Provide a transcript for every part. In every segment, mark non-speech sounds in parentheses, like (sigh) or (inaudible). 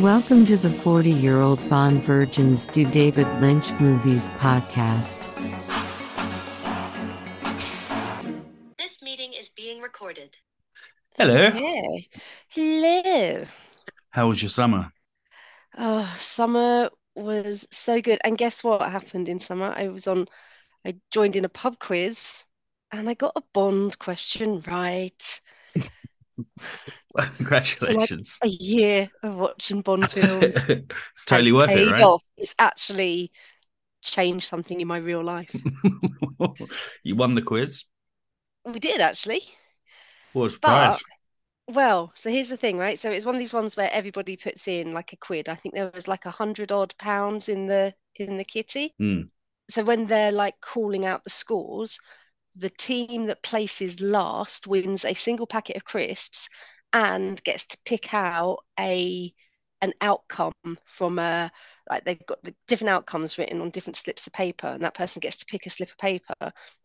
Welcome to the 40 year old Bond Virgins Do David Lynch Movies podcast. This meeting is being recorded. Hello. Hey, hello. How was your summer? Oh, summer was so good. And guess what happened in summer? I was on, I joined in a pub quiz and I got a Bond question right. (laughs) (laughs) Congratulations. A year of watching Bond (laughs) films totally worth it, right? off. It's actually changed something in my real life. (laughs) you won the quiz. We did actually. What was prize? Well, so here's the thing, right? So it's one of these ones where everybody puts in like a quid. I think there was like a hundred odd pounds in the in the kitty. Hmm. So when they're like calling out the scores, the team that places last wins a single packet of crisps and gets to pick out a an outcome from a like they've got the different outcomes written on different slips of paper and that person gets to pick a slip of paper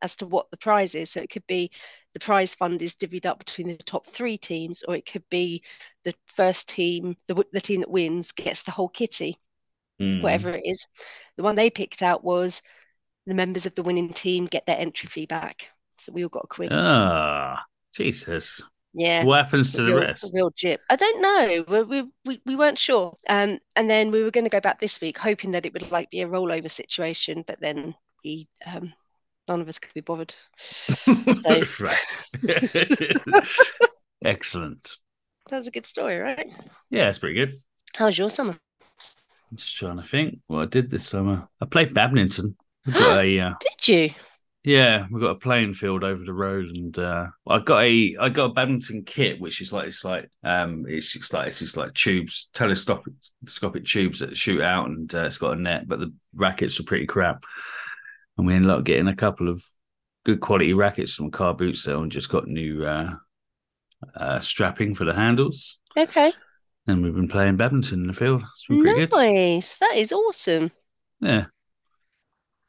as to what the prize is so it could be the prize fund is divvied up between the top three teams or it could be the first team the, the team that wins gets the whole kitty Hmm. whatever it is the one they picked out was the members of the winning team get their entry fee back so we all got a quid Ah, Jesus. yeah What happens to the real, rest? real jip. I don't know. We, we we we weren't sure. Um, and then we were going to go back this week, hoping that it would like be a rollover situation. But then we, um, none of us could be bothered. So (laughs) right. (laughs) Excellent. that was a good story, right? Yeah, it's pretty good. How was your summer? I'm just trying to think what I did this summer. I played badminton. We got a uh, Did you? Yeah, we've got a playing field over the road, and uh, I got a I got a badminton kit, which is like it's like um it's just like it's just like tubes, telescopic telescopic tubes that shoot out, and uh, it's got a net, but the rackets are pretty crap. And we ended up getting a couple of good quality rackets from a car boot sale, and just got new uh, uh, strapping for the handles. Okay. And we've been playing badminton in the field. It's been pretty good. Nice. That is awesome. Yeah,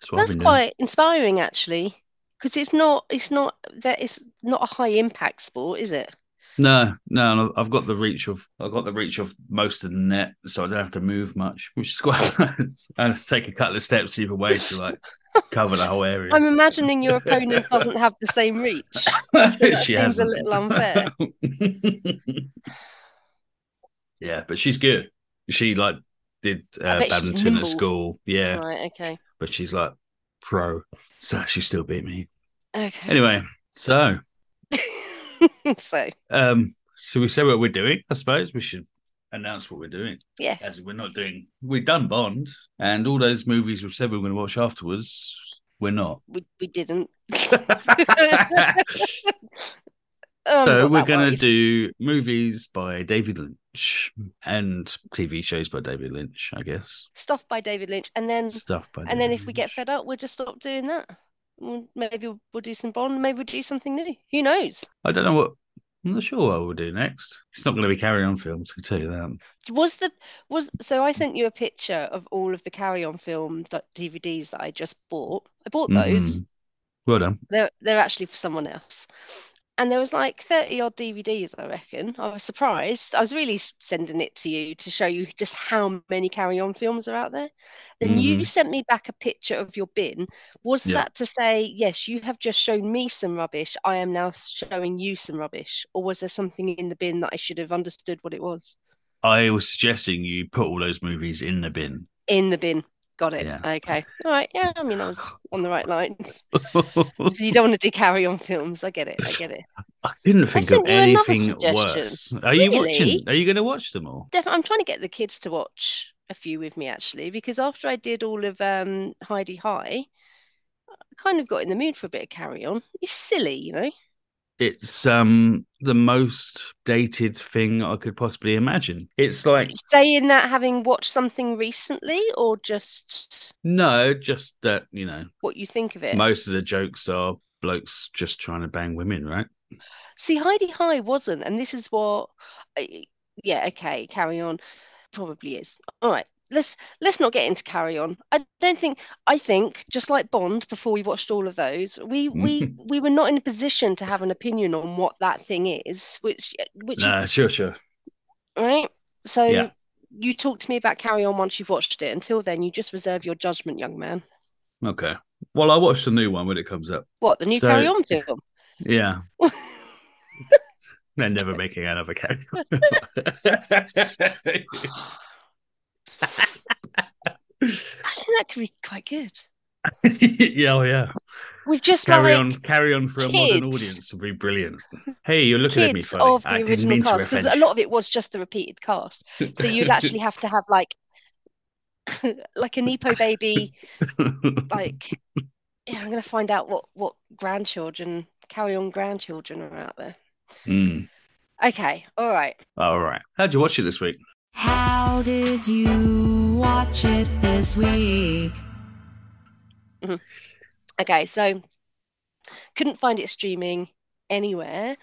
that's what I've That's been doing. quite inspiring, actually, because it's not it's not that it's not a high impact sport, is it? No, no, I've got the reach of I've got the reach of most of the net, so I don't have to move much, which is (laughs) quite nice. I have to take a couple of steps either way to like cover the whole (laughs) area. I'm imagining your opponent doesn't have the same reach. (laughs) That She seems a hasn't. little unfair. yeah, but she's good. She like did uh, badminton at school. Yeah, Right. Okay. but she's like pro, so she still beat me. Okay. Anyway, so (laughs) so um, so we said what we're doing. I suppose we should announce what we're doing. yeah, as we're not doing we've done bond and all those movies we've said we were going to watch afterwards we're not we we didn't. (laughs) (laughs) so I'm not we're going to do movies by david lynch and tv shows by david lynch i guess stuff by David Lynch, and then stuff by and then David if we get fed up, we'll just stop doing that. Maybe we'll, we'll do some Bond. Maybe we'll do something new. Who knows? i don't know what i'm not sure what we'll do next it's not going to be carry on films i can tell you that Was the was so I sent you a picture of all of the Carry On film DVDs that I just bought. I bought those. Mhm. well done They're they're actually for someone else. And there was like 30 odd DVDs, I reckon. I was surprised. I was really sending it to you to show you just how many Carry On films are out there. Then you Mhm. sent me back a picture of your bin. Was Yeah. that to say, yes, you have just shown me some rubbish. I am now showing you some rubbish? Or was there something in the bin that I should have understood what it was? i was suggesting you put all those movies in the bin In the bin. Got it. Yeah. Okay. All right. Yeah. I mean, I was (laughs) on the right lines. So you don't want to do Carry On films. I get it. I get it. I couldn't think of sent anything worse. Are you Really? watching? Are you going to watch them all? Def- I'm trying to get the kids to watch a few with me actually, because after I did all of um, Hi-de-Hi, I kind of got in the mood for a bit of Carry On. It's silly, you know. It's um the most dated thing I could possibly imagine. It's like Saying that having watched something recently, or just no, just that you know, what you think of it. most of the jokes are blokes just trying to bang women, right? See, Hi-de-Hi wasn't, and this is what. Yeah, okay, Carry On probably is. All right. Let's let's not get into carry on. I don't think I think just like Bond before we watched all of those, we mm. we we were not in a position to have an opinion on what that thing is, which which No, sure, sure. right? So Yeah. you talk to me about Carry On once you've watched it. Until then, you just reserve your judgment, young man. Okay. Well, I watched the new one when it comes up. What the new So- Carry On film? Yeah. (laughs) They're never making another carry. I (laughs) (laughs) think that could be quite good. (laughs) yeah, oh yeah. We've just Carry like on, carry on for a modern kids. audience would be brilliant. Hey, you're looking at me kids funny. of the I original cast because a lot of it was just the repeated cast. So you'd actually have to have like (laughs) like a Nepo baby, like (laughs) yeah, I'm gonna find out what what grandchildren, carry on grandchildren are out there. Mm. Okay, all right. All right. How'd you watch it this week? How did you watch it this week? Okay, so couldn't find it streaming anywhere.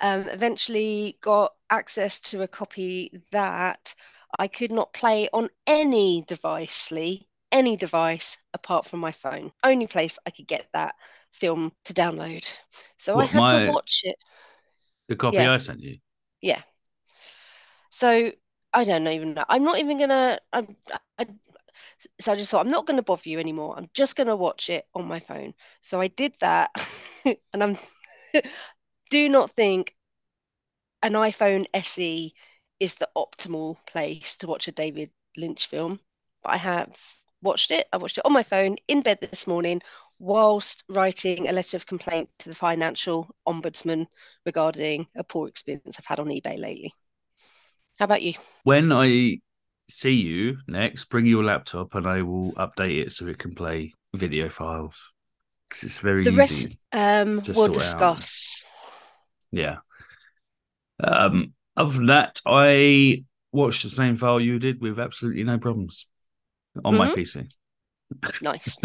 Um, eventually got access to a copy that I could not play on any device, Lee, any device apart from my phone. Only place I could get that film to download. So I had my- to watch it. The copy Yeah. I sent you. Yeah. So I don't even know. I'm not even gonna. I'm, I, so I just thought I'm not gonna bother you anymore. I'm just gonna watch it on my phone. So I did that, (laughs) and I'm. (laughs) do not think an iPhone SE is the optimal place to watch a David Lynch film, but I have watched it. I watched it on my phone in bed this morning whilst writing a letter of complaint to the financial ombudsman regarding a poor experience I've had on eBay lately. How about you? When I see you next, bring your laptop and I will update it so it can play video files. Because it's very The easy. rest um, we'll sort out. discuss. Yeah. Um, other than that, I watched the same file you did with absolutely no problems on my Mhm. PC. Nice. (laughs)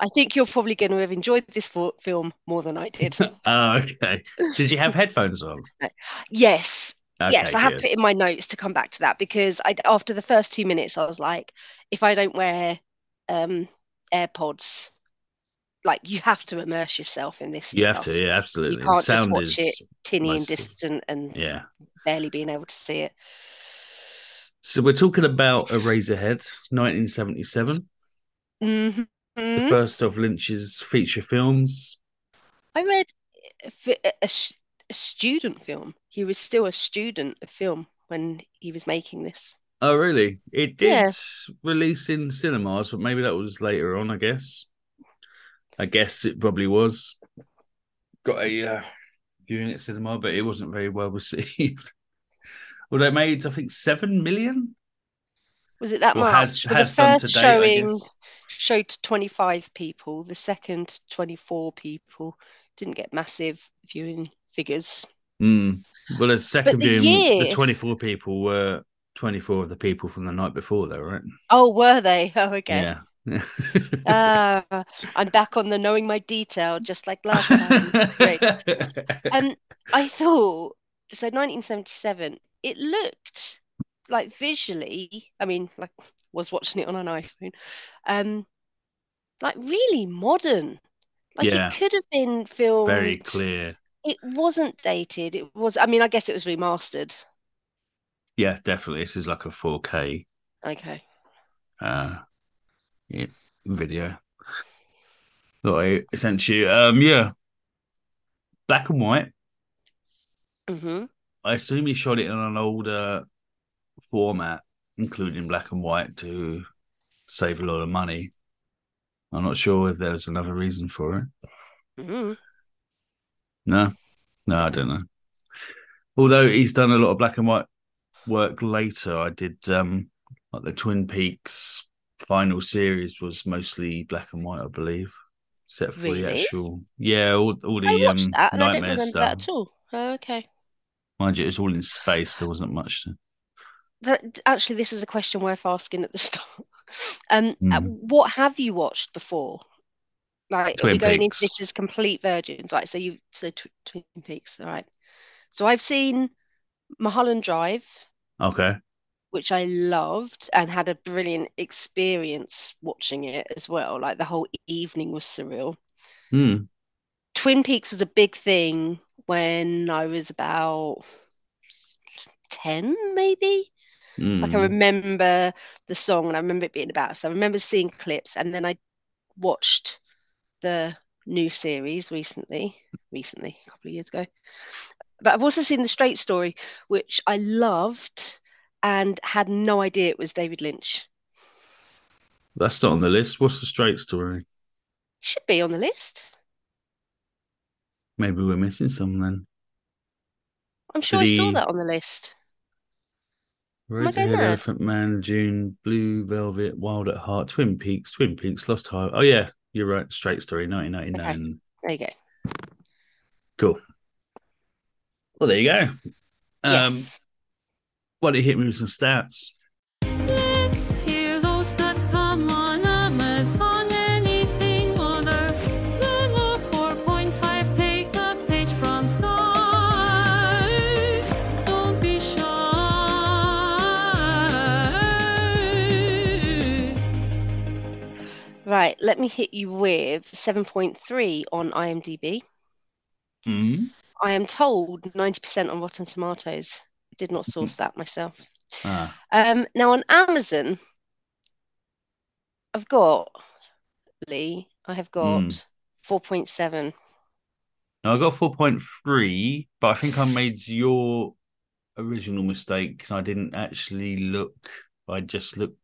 I think you're probably going to have enjoyed this film more than I did. oh, (laughs) okay. Did you have headphones on? (laughs) yes, Okay, yes, I have put in my notes to come back to that because I after the first two minutes I was like, if I don't wear um AirPods, like you have to immerse yourself in this You have to, yeah, absolutely. You can't just watch is it tinny and distant and yeah. barely being able to see it. So we're talking about Eraserhead, 1977, Mhm. the first of Lynch's feature films. I read a, a, a student film. He was still a student of film when he was making this. Oh, really? It did Yeah. release in cinemas, but maybe that was later on, I guess. I guess it probably was. Got a uh, viewing at cinema, but it wasn't very well received. (laughs) Well, they made, I think, seven million. Was it that Well, much? has- Well, has the first date, showing showed 25 people, the second 24 people. Didn't get massive viewing figures. Mm. Well, the second the viewing, the 24 people were 24 of the people from the night before, though, right? Oh, were they? (laughs) Oh, okay. Yeah. Ah, I'm back on the knowing my detail, just like last time. Great. (laughs) Um, I thought so. 1977. It looked like visually. I mean, like (laughs) was watching it on an iPhone. Um, like really modern. Like Yeah. it could have been filmed. Very clear. It wasn't dated. It was. I mean, I guess it was remastered. Yeah, definitely. This is like a 4K Okay. uh yeah, video that I sent you. Um yeah. Black and white. hmm I assume he shot it in an older format, including black and white to save a lot of money. I'm not sure if there's another reason for it. hmm No, no, I don't know. Although he's done a lot of black and white work later, I did um like the Twin Peaks final series was mostly black and white, I believe, except for the actual yeah, all, all the um watched I don't nightmare stuff. that at all. Oh, okay. Mind you, it was all in space. There wasn't much to. That, actually, this is a question worth asking at the (laughs) start. Um, uh, what have you watched before? Like, are we going Peaks. into this as complete virgins? Right, so you've so tw Twin Peaks, all right. So I've seen Mulholland Drive, Okay. which I loved and had a brilliant experience watching it as well. Like the whole evening was surreal. Hmm. Twin Peaks was a big thing when I was about 10, maybe. Like I Mm. remember the song and I remember it being about. So I remember seeing clips and then I watched the new series recently, recently, a couple of years ago. But I've also seen The Straight Story, which I loved and had no idea it was David Lynch. That's not on the list. What's the straight story? Should be on the list. Maybe we're missing some then. I'm sure I saw he- that on the list. Eraserhead, mad? Elephant Man, Dune, Blue Velvet, Wild at Heart, Twin Peaks, Twin Peaks, Lost Highway. Oh yeah, you're right. Straight Story, 1999. There you go. Cool. Well, there you go. Um, yes. don't you hit me with some stats? Let me hit you with 7.3 on IMDb. Mm. I am told 90% on Rotten Tomatoes. Did not source that myself. Ah, Um, now on Amazon, I've got Lee, I have got Mm. 4.7. now I got 4.3, but I think I made your original mistake. and I didn't actually look. I just looked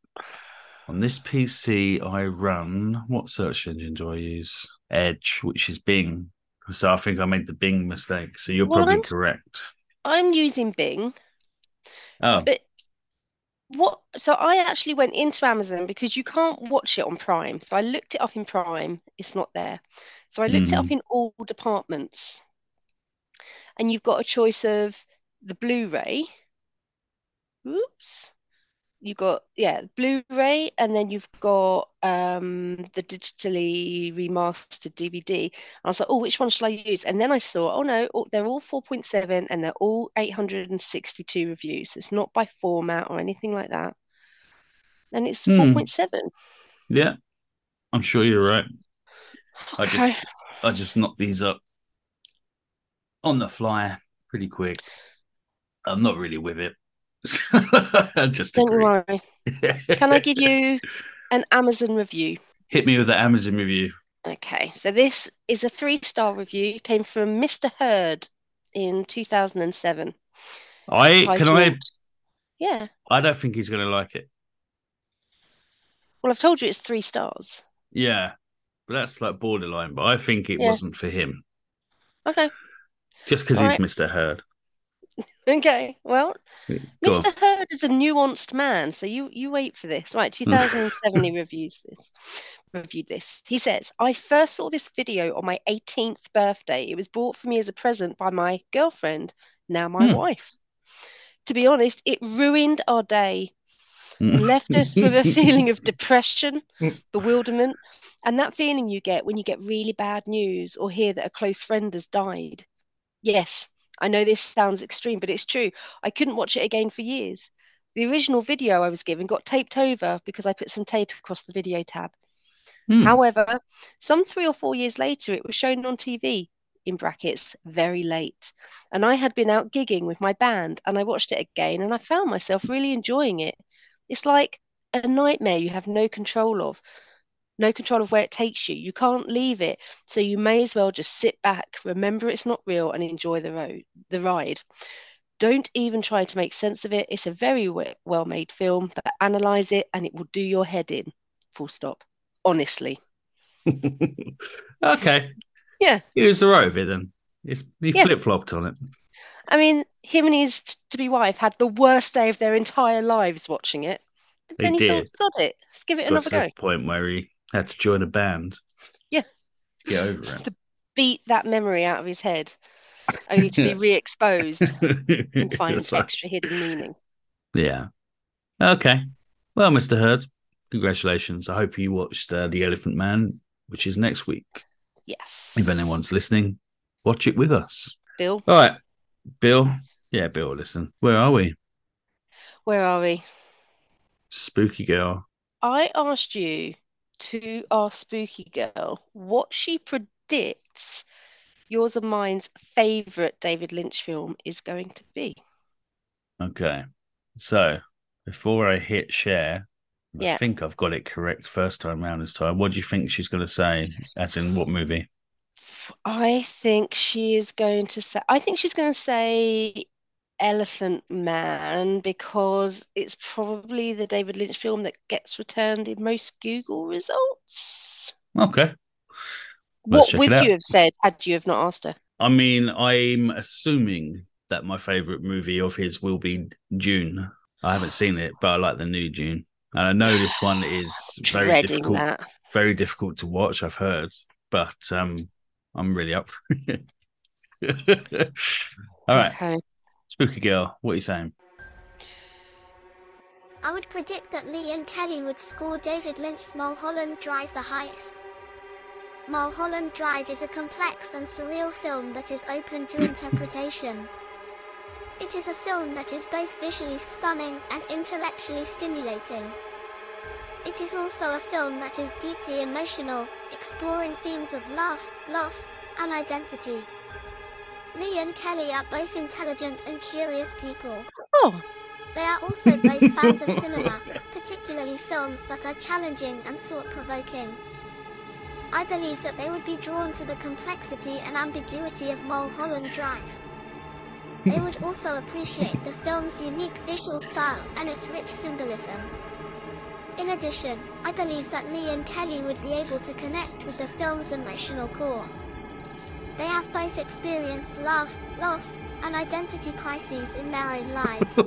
on this PC. I run what search engine do I use? Edge, which is Bing. So I think I made the Bing mistake. So you're Well, probably I'm- correct. I'm using Bing, Oh, but what? So I actually went into Amazon because you can't watch it on Prime. So I looked it up in Prime. It's not there. So I looked it up Mhm. in all departments, and you've got a choice of the Blu-ray. Oops. You've got yeah, Blu-ray, and then you've got um the digitally remastered DVD. I was like, oh, which one shall I use? And then I saw, oh no, oh, they're all 4.7 and they're all 862 reviews. It's not by format or anything like that. And it's Hmm. 4.7. yeah. I'm sure you're right. I Okay. (sighs) just I just knocked these up on the fly pretty quick. I'm not really with it. (laughs) Just Don't agree. worry. Can I give you (laughs) an Amazon review? hit me with the Amazon review? Okay, so this is a three-star review. Came from Mr. Hurd in 2007. I can I Yeah. I don't think he's gonna like it. Well, I've told you it's three stars. Yeah. But that's like borderline, but I think it Yeah. wasn't for him. Okay. Just because he's right. Mr. Hurd. Okay. Well, Go on. Mr. Hurd is a nuanced man, so you you wait for this. Right, 2007 he reviews this. Reviewed this. He says, "I first saw this video on my 18th birthday. It was bought for me as a present by my girlfriend, now my Hmm. wife. To be honest, it ruined our day. left us (laughs) with a feeling of depression, bewilderment, and that feeling you get when you get really bad news or hear that a close friend has died. Yes, I know this sounds extreme, but it's true. I couldn't watch it again for years. The original video I was given got taped over because I put some tape across the video tab. Hmm. However, some three or four years later, it was shown on TV, in brackets, very late. And I had been out gigging with my band and I watched it again and I found myself really enjoying it. It's like a nightmare you have no control of, no control of where it takes you. You can't leave it. So you may as well just sit back, remember it's not real, and enjoy the road, the ride. Don't even try to make sense of it. It's a very well made film, but analyze it and it will do your head in. Full stop. Honestly. (laughs) okay. Yeah. He was all right with it then. It's, he Yeah. flip flopped on it. I mean, him and his to be wife had the worst day of their entire lives watching it. But They then he did. thought, sod it, let's give it Got another to go. the point where he had to join a band. Yeah. To get over it. (laughs) To Beat that memory out of his head, only to be (laughs) re exposed and (laughs) find It's like- extra hidden meaning. Yeah. Okay. Well, Mr. Hurd, congratulations. I hope you watched uh, The Elephant Man, which is next week. Yes. If anyone's listening, watch it with us. Bill, All right. Bill. Yeah, Bill, listen. Where are we? where are we? Spooky girl. I asked you to our Spooky Girl what she predicts yours and mine's favourite David Lynch film is going to be. Okay. So before I hit share, I Yeah. think I've got it correct first time round this time. What do you think she's going to say? As in what movie? I think she is going to say, I think she's going to say Elephant Man because it's probably the David Lynch film that gets returned in most Google results. Okay. Let's What would you have said had you have not asked her? I mean, I'm assuming that my favorite movie of his will be Dune. I haven't seen it, but I like the new Dune. And I know this one (sighs) is very Dreading difficult, that. very difficult to watch, I've heard, but um I'm really up for it. (laughs) All right, Okay. Spooky Girl, what are you saying? I would predict that Lee and Kelly would score David Lynch's Mulholland Drive the highest. Mulholland Drive is a complex and surreal film that is open to (laughs) interpretation. It is a film that is both visually stunning and intellectually stimulating. It is also a film that is deeply emotional, exploring themes of love, loss, and identity. Lee and Kelly are both intelligent and curious people. Oh, They are also both fans of (laughs) cinema, particularly films that are challenging and thought provoking. I believe that they would be drawn to the complexity and ambiguity of Mulholland Drive. They would also appreciate the film's unique visual style and its rich symbolism. In addition, I believe that Lee and Kelly would be able to connect with the film's emotional core. They have both experienced love, loss, and identity crises in their own lives. (laughs)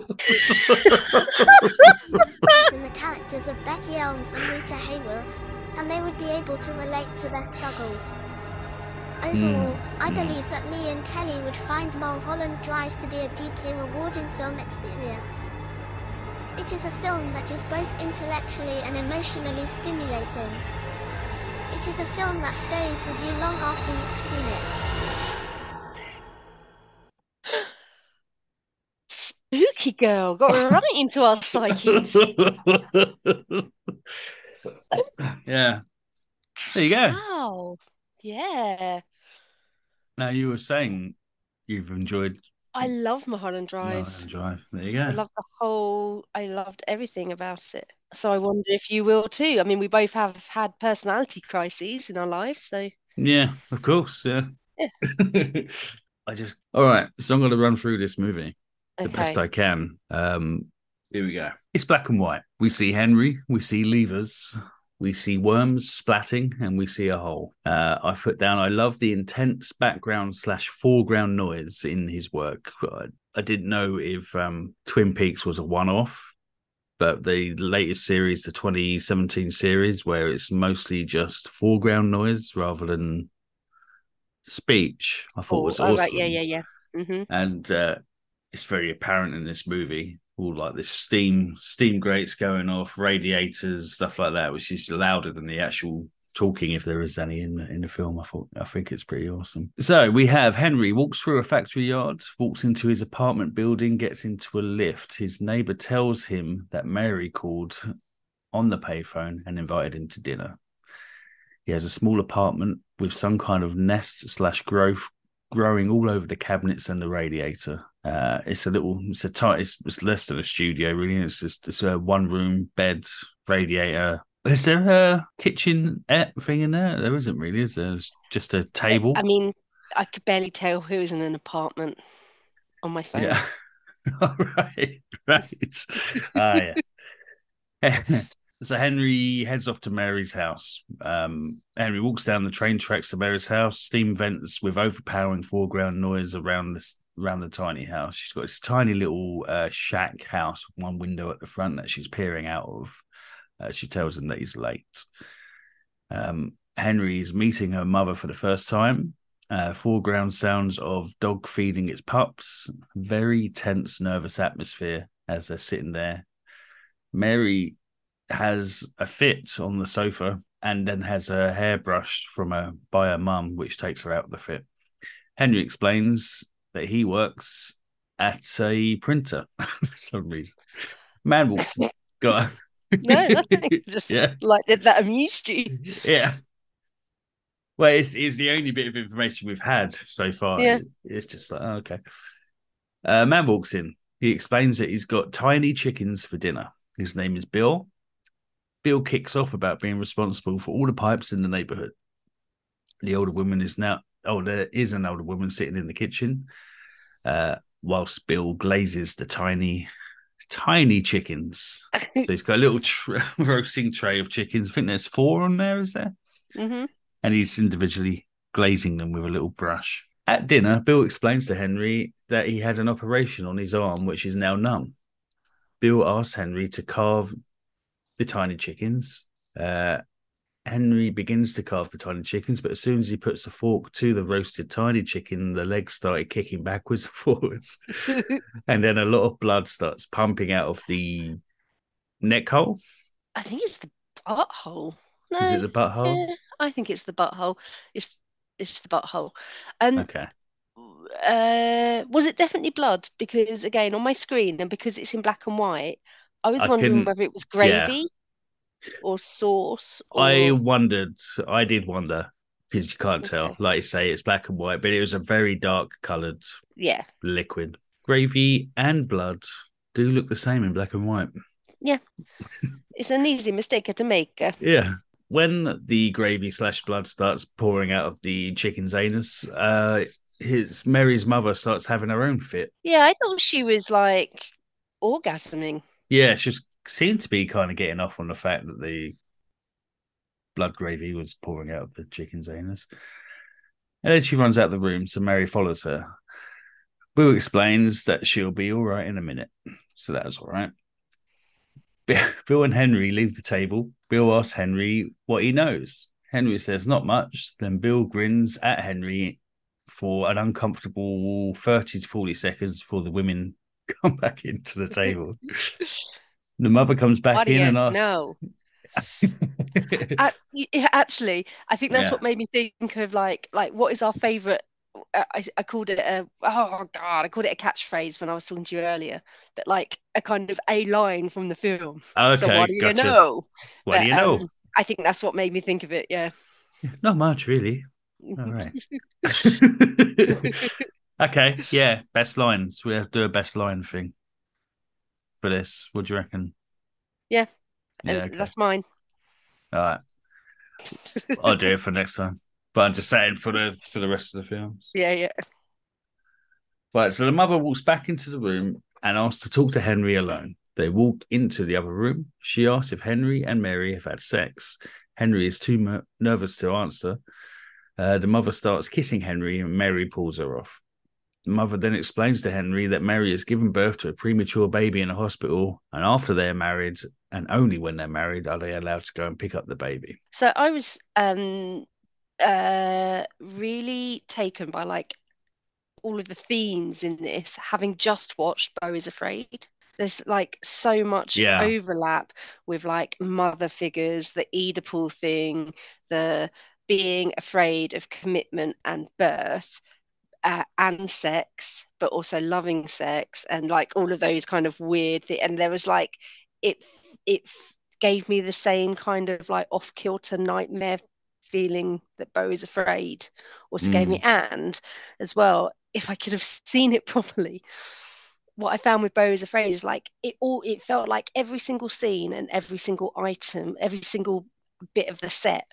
in the characters of Betty Elms and Rita Hayworth, and they would be able to relate to their struggles. Overall, I Hmm. believe that Lee and Kelly would find Mulholland Drive to be a deeply rewarding film experience. It is a film that is both intellectually and emotionally stimulating. It is a film that stays with you long after you've seen it. spooky girl, got right into our psyches. (laughs) yeah. There you go. Wow. Yeah. Now you were saying you've enjoyed I love Mulholland Drive. Mulholland Drive. There you go. I love the whole, I loved everything about it. So I wonder if you will too. I mean, we both have had personality crises in our lives, so Yeah, of course. Yeah. Yeah. (laughs) I just all right. So I'm going to run through this movie the best. I can. Um, here we go. It's black and white. We see Henry. We see levers. We see worms splatting, and we see a hole. Uh, I put down. I love the intense background slash foreground noise in his work. I, I didn't know if um, Twin Peaks was a one-off, but the latest series, the 2017 series, where it's mostly just foreground noise rather than speech, I thought Oh, was oh, awesome right, yeah, yeah, yeah. Mm-hmm. and uh, it's very apparent in this movie all like this steam steam grates going off radiators stuff like that which is louder than the actual talking if there is any in in the film. I thought i think it's pretty awesome. So we have henry walks through a factory yard walks into his apartment building gets into a lift. His neighbor tells him that mary called on the payphone and invited him to dinner. He has a small apartment with some kind of nest slash growth growing all over the cabinets and the radiator. Uh, it's a little, it's a tight, it's, it's less than a studio really. It's just it's a one room bed, radiator. Is there a kitchen thing in there? There isn't really. Is there? It's just a table. I mean, I could barely tell who was in an apartment on my phone. Yeah. (laughs) All right. (laughs) Right. Ah, yeah. (laughs) so Henry heads off to Mary's house. Um, Henry walks down the train tracks to Mary's house. Steam vents with overpowering foreground noise around this around the tiny house. She's got this tiny little uh, shack house with one window at the front that she's peering out of. Uh, she tells him that he's late. Um, Henry is meeting her mother for the first time. Uh, foreground sounds of dog feeding its pups. Very tense, nervous atmosphere as they're sitting there. Mary has a fit on the sofa and then has her hair brushed from her by her mum, which takes her out of the fit. Henry explains that he works at a printer (laughs) for some reason. Man walks. Got No, nothing. (laughs) Just yeah. like that, that amused you. Yeah. Well, it's, it's the only bit of information we've had so far. Yeah. It's just like, oh, okay. Uh, man walks in. He explains that he's got tiny chickens for dinner. His name is Bill. Bill kicks off about being responsible for all the pipes in the neighborhood. The older woman is now, oh, there is an older woman sitting in the kitchen, uh, whilst Bill glazes the tiny, tiny chickens. (laughs) so he's got a little tr- (laughs) roasting tray of chickens. I think there's four on there, is there? hmm and he's individually glazing them with a little brush. At dinner, Bill explains to Henry that he had an operation on his arm, which is now numb. Bill asks Henry to carve the tiny chickens. Uh, Henry begins to carve the tiny chickens, but as soon as he puts the fork to the roasted tiny chicken, the legs started kicking backwards and (laughs) forwards. and then a lot of blood starts pumping out of the neck hole. I think it's the butthole. No, Is it the butthole? eh, I think it's the butthole. It's it's the butthole. Um, Okay. uh, was it definitely blood? Because again, on my screen and because it's in black and white, I was I wondering whether it was yeah. Or sauce or I wondered. I did wonder because you can't tell. Like you say, it's black and white, but it was a very dark coloured yeah, liquid. Gravy and blood do look the same in black and white. Yeah, (laughs) it's an easy mistake to make. uh, Yeah. When the gravy slash blood starts pouring out of the chicken's anus, uh, his Mary's mother starts having her own fit. Yeah, I thought she was like orgasming. Yeah, she just seemed to be kind of getting off on the fact that the blood gravy was pouring out of the chicken's anus. And then she runs out the room, so Mary follows her. Boo explains that she'll be all right in a minute. So that was all right. Bill (laughs) and Henry leave the table. Bill asks Henry what he knows. Henry says not much. Then Bill grins at Henry for an uncomfortable 30 to 40 seconds before the women (laughs) come back into the table. (laughs) The mother comes back What in and uh, asks. No. (laughs) Uh, a- yeah, Actually, I think that's Yeah. what made me think of like like what is our favorite uh, I, I called it a oh god I called it a catchphrase when I was talking to you earlier but like a kind of a line from the film okay, so what do you gotcha. know What do you um, know? um, I think that's what made me think of it yeah (laughs) Not much, really. All right. (laughs) okay, yeah, best lines. We have to do a best line thing for this. What do you reckon? Yeah, Yeah, okay. that's mine All right. I'll do it for next time. But I'm just saying for the for the rest of the films. yeah yeah Right, so the mother walks back into the room and asks to talk to Henry alone. They walk into the other room. She asks if Henry and Mary have had sex. Henry is too nervous to answer. Uh, the mother starts kissing Henry and Mary pulls her off. The mother then explains to Henry that Mary has given birth to a premature baby in a hospital, and after they're married, and only when they're married, are they allowed to go and pick up the baby. so I was um uh really taken by like all of the themes in this having just watched Beau is Afraid there's like so much Yeah. overlap with like mother figures the Oedipal thing the being afraid of commitment and birth uh, and sex but also loving sex and like all of those kind of weird and there was like it it gave me the same kind of like off kilter nightmare feeling that Beau is afraid also gave me. And as well if I could have (laughs) seen it properly what I found with Beau is afraid is like it all it felt like every single scene and every single item every single bit of the set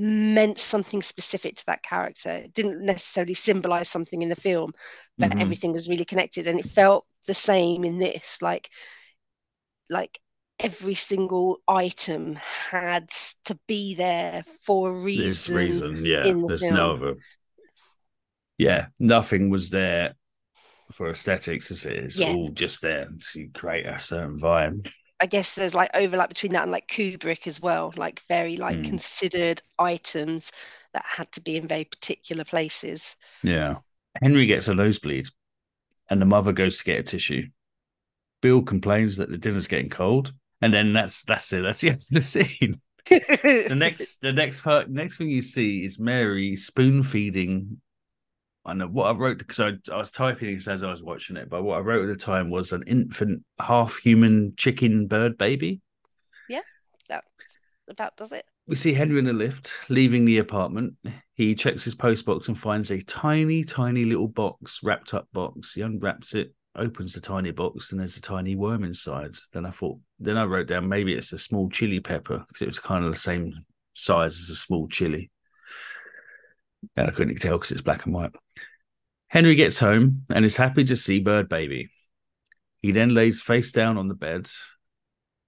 meant something specific to that character it didn't necessarily symbolize something in the film but Mhm. everything was really connected and it felt the same in this like like every single item had to be there for a reason. reason, yeah. in the There's film. no other. Yeah, nothing was there for aesthetics. As It's, it's Yeah. all just there to create a certain vibe. I guess there's like overlap between that and like Kubrick as well, like very like Mm. considered items that had to be in very particular places. Yeah. Henry gets a nosebleed, and the mother goes to get a tissue. Bill complains that the dinner's getting cold, and then that's that's it. That's the end of the scene. (laughs) The next the next part next thing you see is Mary spoon feeding. I know what I wrote because I, I was typing this as I was watching it, but what I wrote at the time was an infant, half human chicken bird baby. Yeah, that about does it. We see Henry in the lift leaving the apartment. He checks his postbox and finds a tiny, tiny little box, wrapped up box. He unwraps it, opens the tiny box and there's a tiny worm inside. Then I thought, then I wrote down maybe it's a small chili pepper because it was kind of the same size as a small chili. And I couldn't tell because it's black and white. Henry gets home and is happy to see Bird Baby. He then lays face down on the bed.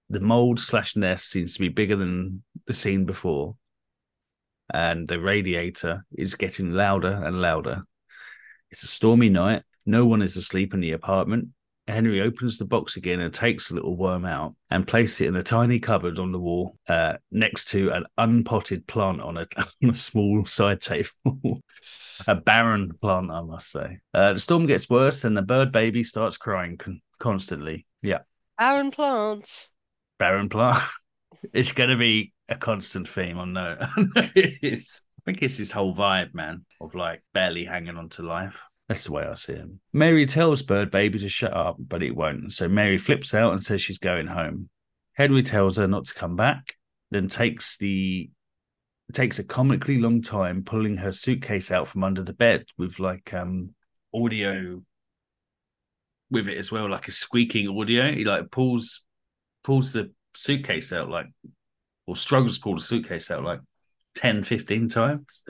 The mold slash nest seems to be bigger than the scene before. And the radiator is getting louder and louder. It's a stormy night. No one is asleep in the apartment. Henry opens the box again and takes a little worm out and places it in a tiny cupboard on the wall uh, next to an unpotted plant on a, (laughs) on a small side table. (laughs) a barren plant, I must say. Uh, the storm gets worse and the bird baby starts crying con- constantly. Yeah, Barren plants. barren plant. (laughs) it's going to be a constant theme. I know. (laughs) it is. I think it's his whole vibe, man, of like barely hanging on to life. That's the way I see him. Mary tells Bird Baby to shut up, but it won't. So Mary flips out and says she's going home. Henry tells her not to come back, then takes the takes a comically long time pulling her suitcase out from under the bed with like um audio with it as well, like a squeaking audio. He like pulls pulls the suitcase out like or struggles to pull the suitcase out like 10, 15 times.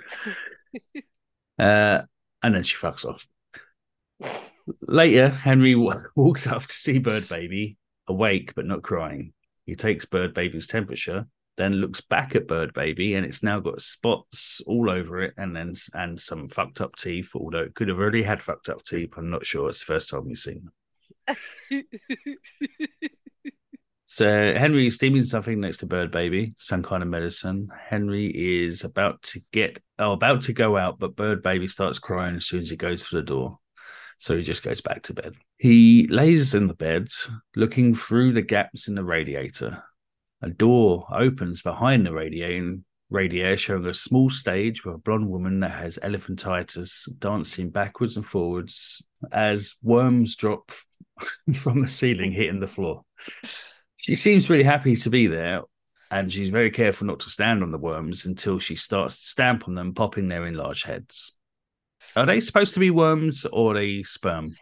(laughs) uh and then she fucks off. Later, Henry w- (laughs) walks up to see Bird Baby, awake but not crying. He takes Bird Baby's temperature, then looks back at Bird Baby, and it's now got spots all over it, and then and some fucked up teeth. Although it could have already had fucked up teeth, I'm not sure. It's the first time we've seen them. (laughs) So Henry is steaming something next to Bird Baby, some kind of medicine. Henry is about to get oh about to go out, but Bird Baby starts crying as soon as he goes for the door. So he just goes back to bed. He lays in the bed, looking through the gaps in the radiator. A door opens behind the radio, radiator showing a small stage with a blonde woman that has elephantitis dancing backwards and forwards as worms drop (laughs) from the ceiling hitting the floor. She seems really happy to be there, and she's very careful not to stand on the worms until she starts to stamp on them, popping their enlarged heads. Are they supposed to be worms or are they sperm?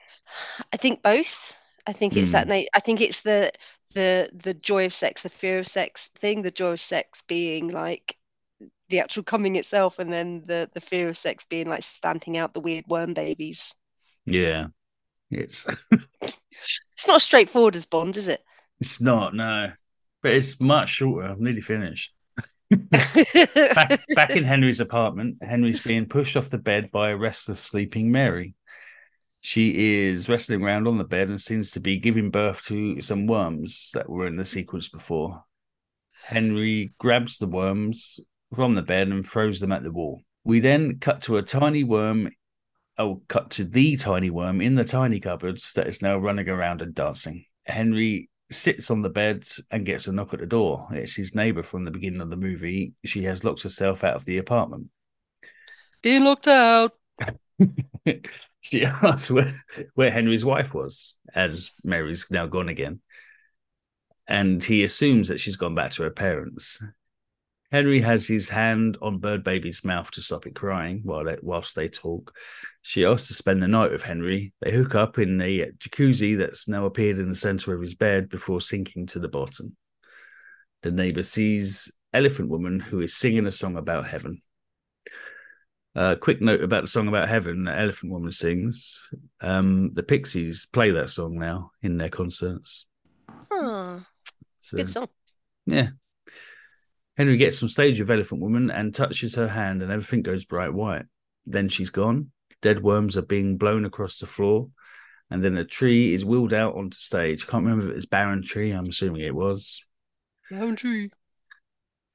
I think both. I think it's that hmm. night. I think it's the the the joy of sex, the fear of sex thing. The joy of sex being like the actual coming itself, and then the the fear of sex being like stamping out the weird worm babies. Yeah, it's (laughs) It's not straightforward as Bond, is it? it's not no, but it's much shorter. I'm nearly finished. (laughs) Back, back in Henry's apartment, Henry's being pushed off the bed by a restless sleeping Mary. She is wrestling around on the bed and seems to be giving birth to some worms that were in the sequence before. Henry grabs the worms from the bed and throws them at the wall. We then cut to a tiny worm. Oh, cut to the tiny worm in the tiny cupboards that is now running around and dancing. Henry sits on the bed and gets a knock at the door. It's his neighbor from the beginning of the movie. She has locked herself out of the apartment. Being locked out. (laughs) (laughs) she asks where, where Henry's wife was, as Mary's now gone again. And he assumes that she's gone back to her parents. Henry has his hand on Bird Baby's mouth to stop it crying while they, whilst they talk. She asks to spend the night with Henry. They hook up in the jacuzzi that's now appeared in the center of his bed before sinking to the bottom. The neighbor sees Elephant Woman, who is singing a song about heaven. Uh, quick note about the song about heaven that Elephant Woman sings. Um, the Pixies play that song now in their concerts. Huh. So, Good song. yeah. Henry gets on stage with Elephant Woman and touches her hand, and everything goes bright white. Then she's gone. Dead worms are being blown across the floor, and then a tree is wheeled out onto stage. Can't remember if it was Barren Tree. I'm assuming it was. Boundary.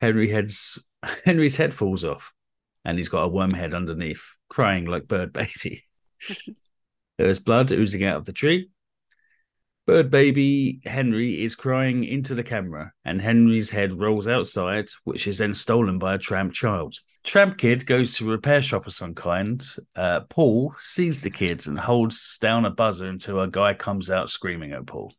Henry heads (laughs) Henry's head falls off, and he's got a worm head underneath, crying like Bird Baby. (laughs) there is blood oozing out of the tree. Bird Baby Henry is crying into the camera, and Henry's head rolls outside, which is then stolen by a tramp child. Tramp kid goes to a repair shop of some kind. Uh, Paul sees the kid and holds down a buzzer until a guy comes out screaming at Paul.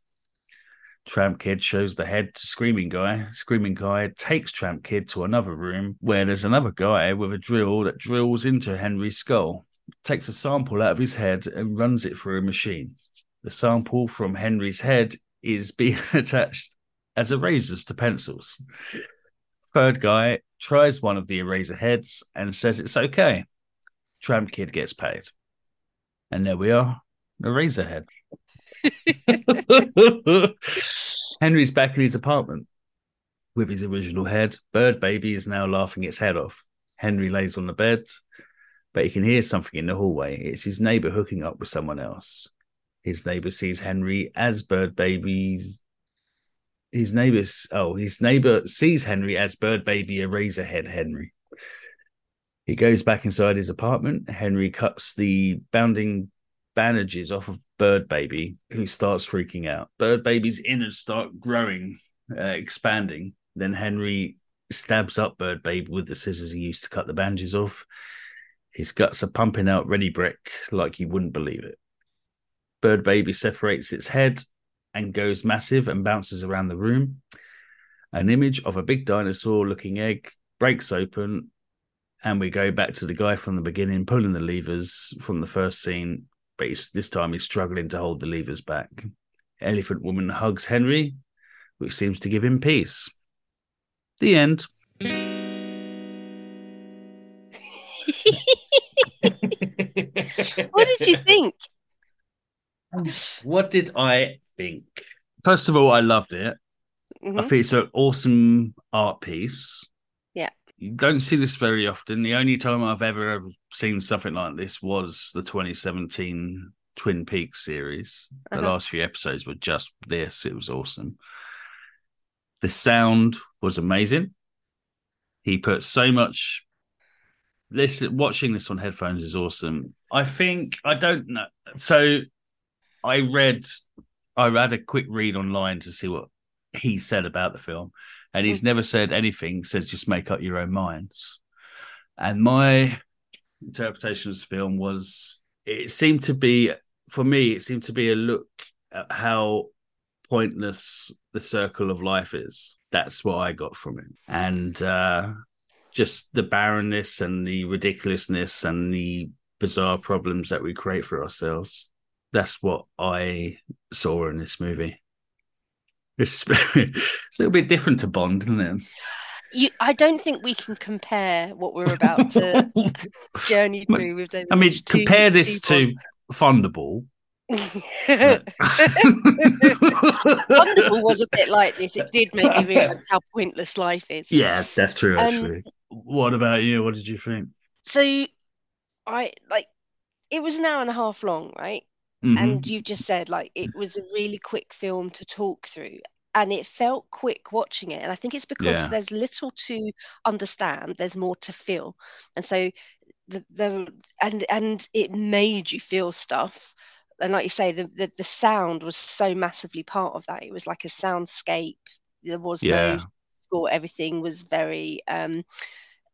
Tramp Kid shows the head to Screaming Guy. Screaming Guy takes Tramp Kid to another room where there's another guy with a drill that drills into Henry's skull, takes a sample out of his head and runs it through a machine. the sample from Henry's head is being (laughs) attached as erasers to pencils. Third guy tries one of the eraser heads and says it's okay. Tramp Kid gets paid. And there we are, eraser head. (laughs) Henry's back in his apartment with his original head. Bird Baby is now laughing its head off. Henry lays on the bed, but he can hear something in the hallway. It's his neighbor hooking up with someone else. His neighbor sees Henry as Bird Baby's. His neighbor's oh, his neighbor sees Henry as Bird Baby a Eraserhead Henry. He goes back inside his apartment. Henry cuts the bounding bandages off of Bird Baby, who starts freaking out. Bird Baby's innards start growing, uh, expanding. Then Henry stabs up Bird Baby with the scissors he used to cut the bandages off. His guts are pumping out ready brick like you wouldn't believe it. Bird Baby separates its head and goes massive and bounces around the room. An image of a big dinosaur looking egg breaks open, and we go back to the guy from the beginning pulling the levers from the first scene, but he's, this time he's struggling to hold the levers back. Elephant Woman hugs Henry, which seems to give him peace. The end. (laughs) What did you think? What did I think? First of all, I loved it. I Mhm. think it's an awesome art piece. You don't see this very often. The only time I've ever, ever seen something like this was the 2017 Twin Peaks series. The Uh-huh. last few episodes were just this. It was awesome. The sound was amazing. He put so much. This watching this on headphones is awesome. I think I don't know. So I read, I had a quick read online to see what he said about the film, and he's never said anything. Says just make up your own minds. And my interpretation of this film was it seemed to be for me it seemed to be a look at how pointless the circle of life is that's what i got from it and uh just the barrenness and the ridiculousness and the bizarre problems that we create for ourselves that's what i saw in this movie it's, (laughs) it's a little bit different to bond isn't it You, I don't think we can compare what we're about to (laughs) journey through with David. I mean, Lynch to- compare this to Thunderball. (laughs) Thunderball was a bit like this. It did make me realize how pointless life is. Yeah, that's true. Um, Actually, what about you? What did you think? So, I like it was an hour and a half long, right? Mhm. And you've just said like it was a really quick film to talk through. And it felt quick watching it. And I think it's because Yeah. there's little to understand, there's more to feel. And so the, the and and it made you feel stuff. And like you say, the, the the sound was so massively part of that. It was like a soundscape. There was Yeah. no score. Everything was very um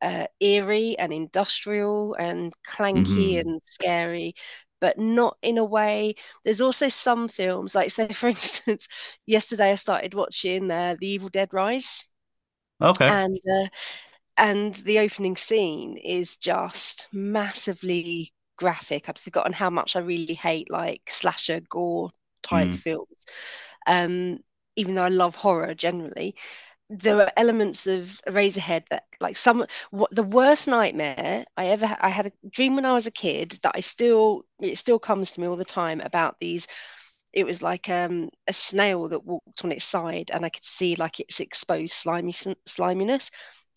uh, eerie and industrial and clanky Mhm. and scary, but not in a way. There's also some films, like say (laughs) for instance, yesterday I started watching uh, The Evil Dead Rise, okay. and uh, and the opening scene is just massively graphic. I'd forgotten how much I really hate like slasher gore type Mm. films. Um, even though I love horror generally, there are elements of Eraserhead that like some what the worst nightmare I ever ha- I had a dream when I was a kid that I still it still comes to me all the time about these it was like um a snail that walked on its side and I could see like its exposed slimy sliminess.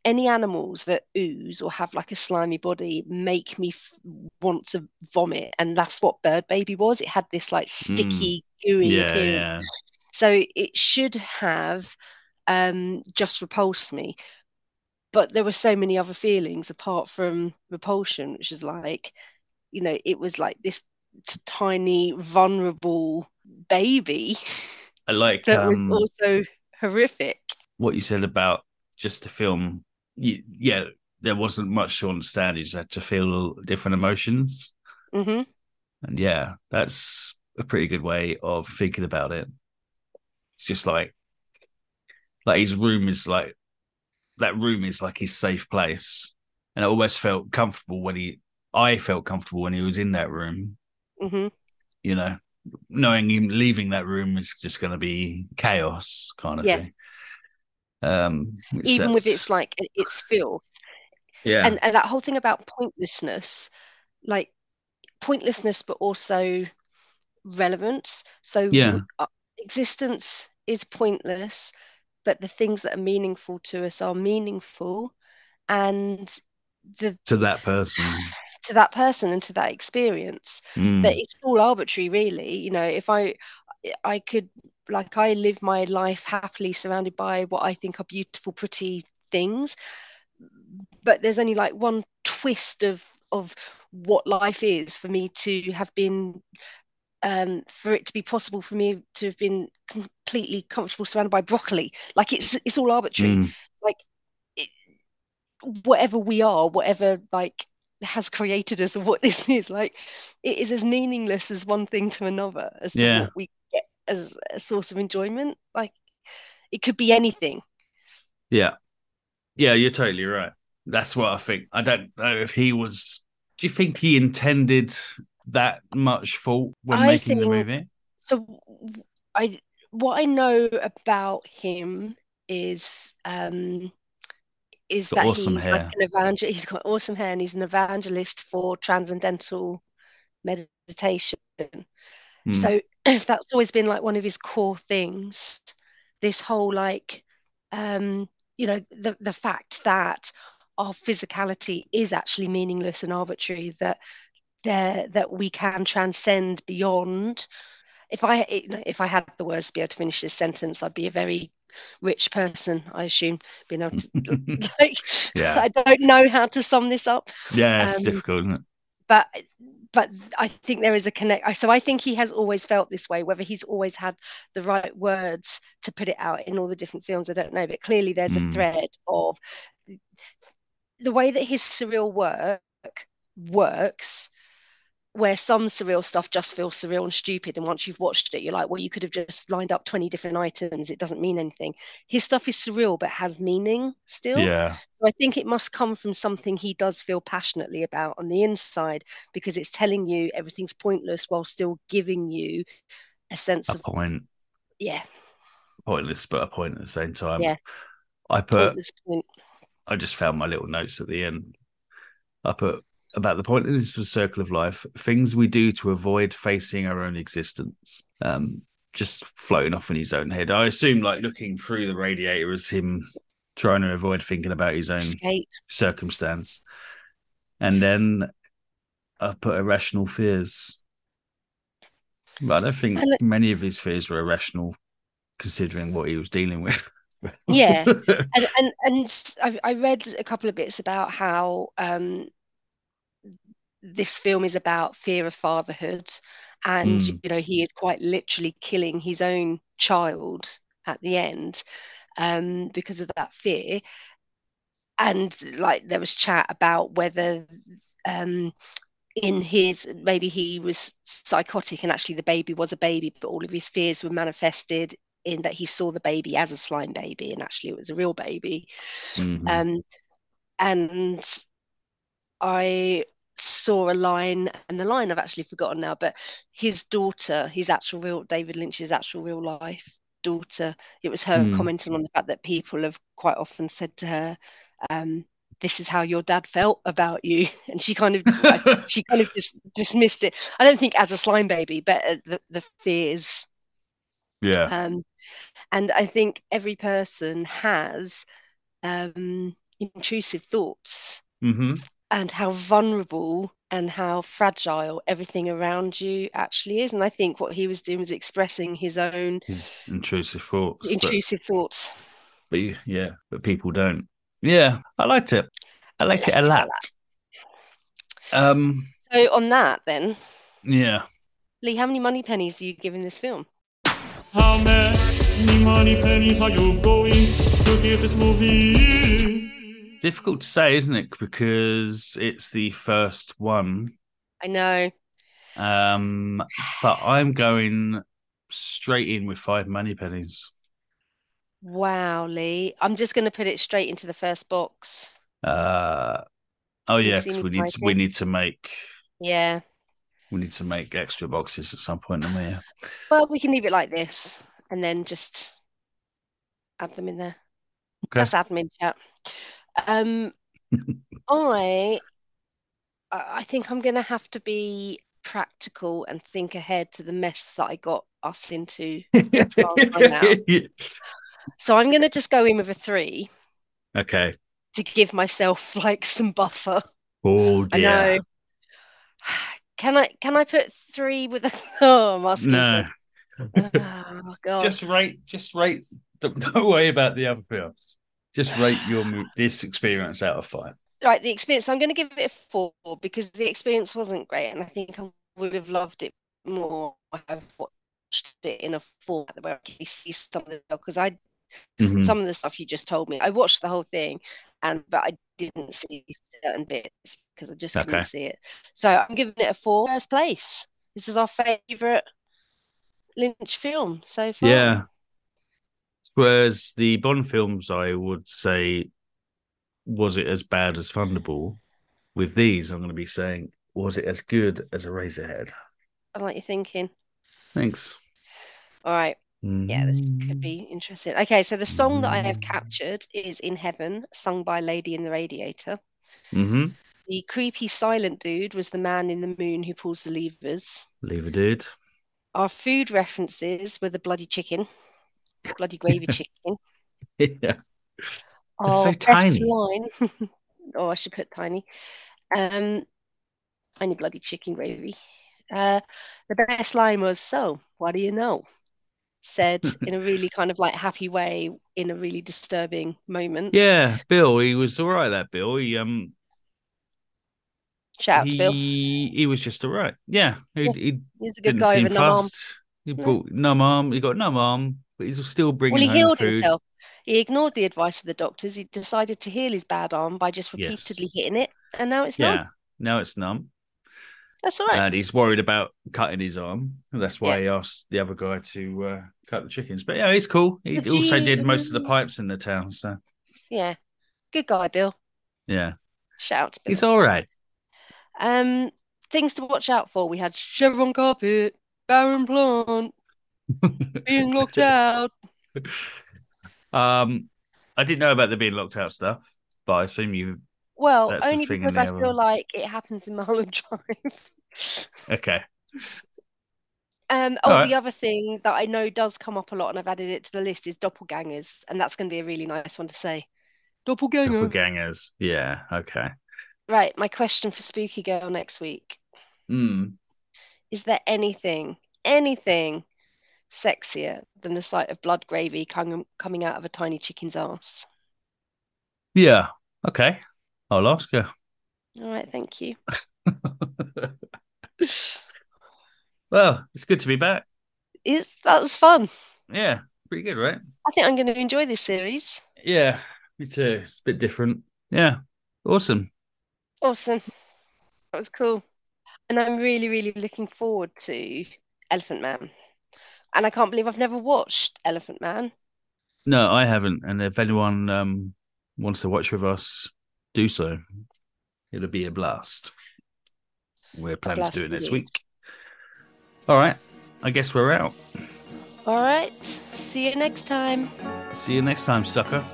Any animals that ooze or have like a slimy body make me f- want to vomit and that's what bird baby was. It had this like sticky gooey yeah, yeah. so it should have um, just repulsed me. But there were so many other feelings apart from repulsion, which is like, you know, it was like this tiny, vulnerable baby I like (laughs) that was um, also horrific. what you said about just the film. You, yeah, there wasn't much to understand. You just had to feel different emotions, hmm and yeah, that's a pretty good way of thinking about it. It's just like, like his room is like that room is like his safe place, and I always felt comfortable when he. I felt comfortable when he was in that room. hmm You know, knowing him leaving that room is just going to be chaos, kind of Yeah. thing. Um, even with its like its filth yeah, and, and that whole thing about pointlessness like pointlessness but also relevance so Yeah. uh, existence is pointless but the things that are meaningful to us are meaningful and the to that person. (sighs) to that person and to that experience. Mm, that it's all arbitrary really. You know if i i could like i live my life happily surrounded by what i think are beautiful pretty things. But there's only like one twist of of what life is for me to have been um for it to be possible for me to have been completely comfortable surrounded by broccoli like it's it's all arbitrary mm, like it, whatever we are whatever like has created us or what (laughs) this is like it is as meaningless as one thing to another as to Yeah. what we get as a source of enjoyment like it could be anything yeah, yeah. You're totally right. That's what I think. I don't know if he was. Do you think he intended that much fault when I making the movie? so i what i know about him is um is that awesome he's like hair. an evangel he's got awesome hair and he's an evangelist for transcendental meditation Mm, So if (clears throat) that's always been like one of his core things, this whole like um, you know, the the fact that our physicality is actually meaningless and arbitrary, that there that we can transcend beyond. If I if I had the words to be able to finish this sentence, I'd be a very rich person, I assume, being able to (laughs) (laughs) like Yeah. I don't know how to sum this up yeah, it's um, difficult, isn't it? but but I think there is a connect. So I think he has always felt this way. Whether he's always had the right words to put it out in all the different films, I don't know. But clearly, there's Mm. a thread of the way that his surreal work works. Where some surreal stuff just feels surreal and stupid, and once you've watched it, you're like, well, you could have just lined up 20 different items. It doesn't mean anything. His stuff is surreal, but has meaning still. Yeah, So I think it must come from something he does feel passionately about on the inside because it's telling you everything's pointless while still giving you a sense a of point, yeah, pointless, but a point at the same time. Yeah. I put. point. I just found my little notes at the end. I put about the pointlessness of circle of life, things we do to avoid facing our own existence. Um, just floating off in his own head. I assume, like looking through the radiator, as him trying to avoid thinking about his own Escape. circumstance. And then I put irrational fears. But I don't think it- many of his fears were irrational, considering what he was dealing with. Yeah. (laughs) And and and I, I read a couple of bits about how um, this film is about fear of fatherhood, and Mm. you know he is quite literally killing his own child at the end um, because of that fear. And like there was chat about whether um, in his maybe he was psychotic and actually the baby was a baby, but all of his fears were manifested in that he saw the baby as a slime baby and actually it was a real baby. Mhm. Um, and I saw a line, and the line I've actually forgotten now, but his daughter, his actual real David Lynch's actual real life daughter, it was her Hmm. commenting on the fact that people have quite often said to her, um, this is how your dad felt about you. (laughs) And she kind of (laughs) she kind of dis- dismissed it. I don't think as a slime baby, but uh, the, the fears yeah. um, and I think every person has um, intrusive thoughts hmm and how vulnerable and how fragile everything around you actually is. And I think what he was doing was expressing his own His intrusive thoughts. but- intrusive thoughts. But, you, yeah, but people don't. Yeah, I liked it. I liked it a liked it a lot. Um, So on that, then, yeah. Lee, how many money pennies are you giving this film? How many money pennies are you going to give this movie? Difficult to say, isn't it? Because it's the first one. I know. Um, but I'm going straight in with five money pennies. Wow, Lee. I'm just going to put it straight into the first box. Uh, oh yeah, because we need to, we need to make Yeah. we need to make extra boxes at some point, don't we? Yeah. (sighs) Well, we can leave it like this and then just add them in there. Okay. That's admin chat. Um, (laughs) I, I I think I'm going to have to be practical and think ahead to the mess that I got us into. last time out. So I'm going to just go in with a three okay. to give myself (laughs) like some buffer. Oh I dear. know. (sighs) Can I can I put three with a (laughs) oh I'm asking No. for- oh god. Just rate. Just rate. Don't, don't worry about the other films. Just rate your this experience out of five. right, the experience I'm gonna give it a four because the experience wasn't great and I think I would have loved it more if I've watched it in a format where I can see some of the because I Mhm. some of the stuff you just told me. I watched the whole thing and but I didn't see certain bits because I just couldn't see it. So I'm giving it a four. First place. This is our favourite Lynch film so far. Yeah. Whereas the Bond films, I would say, was it as bad as Thunderball? With these, I'm going to be saying, was it as good as Eraserhead? I like your thinking. Thanks. All right. Yeah, this Mm. could be interesting. Okay, so the song that I have Mm. captured is In Heaven, sung by Lady in the Radiator. Mm-hmm. The creepy silent dude was the man in the moon who pulls the levers. Lever dude. Our food references were the bloody chicken, bloody gravy chicken. (laughs) yeah. Our so tiny. line, (laughs) oh, I should put tiny. Um, tiny bloody chicken gravy. Uh, the best line was, "So, what do you know?" Said (laughs) in a really kind of like happy way, in a really disturbing moment. Yeah, Bill, he was all right. That Bill, he um, Shout out to Bill. he was just all right. Yeah, he, Yeah. he He's a good guy with numb arm. He No. brought numb arm. He got numb arm, but he's still bringing Well, he healed food. himself. He ignored the advice of the doctors. He decided to heal his bad arm by just Yes. repeatedly hitting it, and now it's numb. Yeah, numb. now it's numb. That's all right. and he's worried about cutting his arm. That's why Yeah. he asked the other guy to uh, cut the chickens. But yeah, he's cool. He Would also you- did most of the pipes in the town. So Yeah, good guy, Bill. yeah, Shout out to Bill. he's all right. Um, things to watch out for. We had Chevron carpet, barren plant, being (laughs) locked out. um, I didn't know about the being locked out stuff, but I assume you. Well, That's only thing because I feel other- like it happens in Mulholland (laughs) Drive. Okay. Um, oh, All right. the other thing that I know does come up a lot, and I've added it to the list, is doppelgangers, and that's going to be a really nice one to say. Doppelganger. Doppelgangers. Yeah. Okay. Right, my question for Spooky Girl next week. Mm. Is there anything, anything sexier than the sight of blood gravy com- coming out of a tiny chicken's ass? Yeah. Okay. I'll ask her. All right, thank you. (laughs) (laughs) well, it's good to be back. Is that was fun. Yeah. Pretty good, right? I think I'm going to enjoy this series. Yeah. Me too. It's a bit different. Yeah. Awesome. Awesome. That was cool. And I'm really, really looking forward to Elephant Man. And I can't believe I've never watched Elephant Man. No, I haven't. And if anyone um, wants to watch with us, do so. It'll be a blast. We're planning blast to do it next week. All right. I guess we're out. All right. See you next time. See you next time, sucker.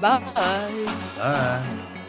Bye. Bye.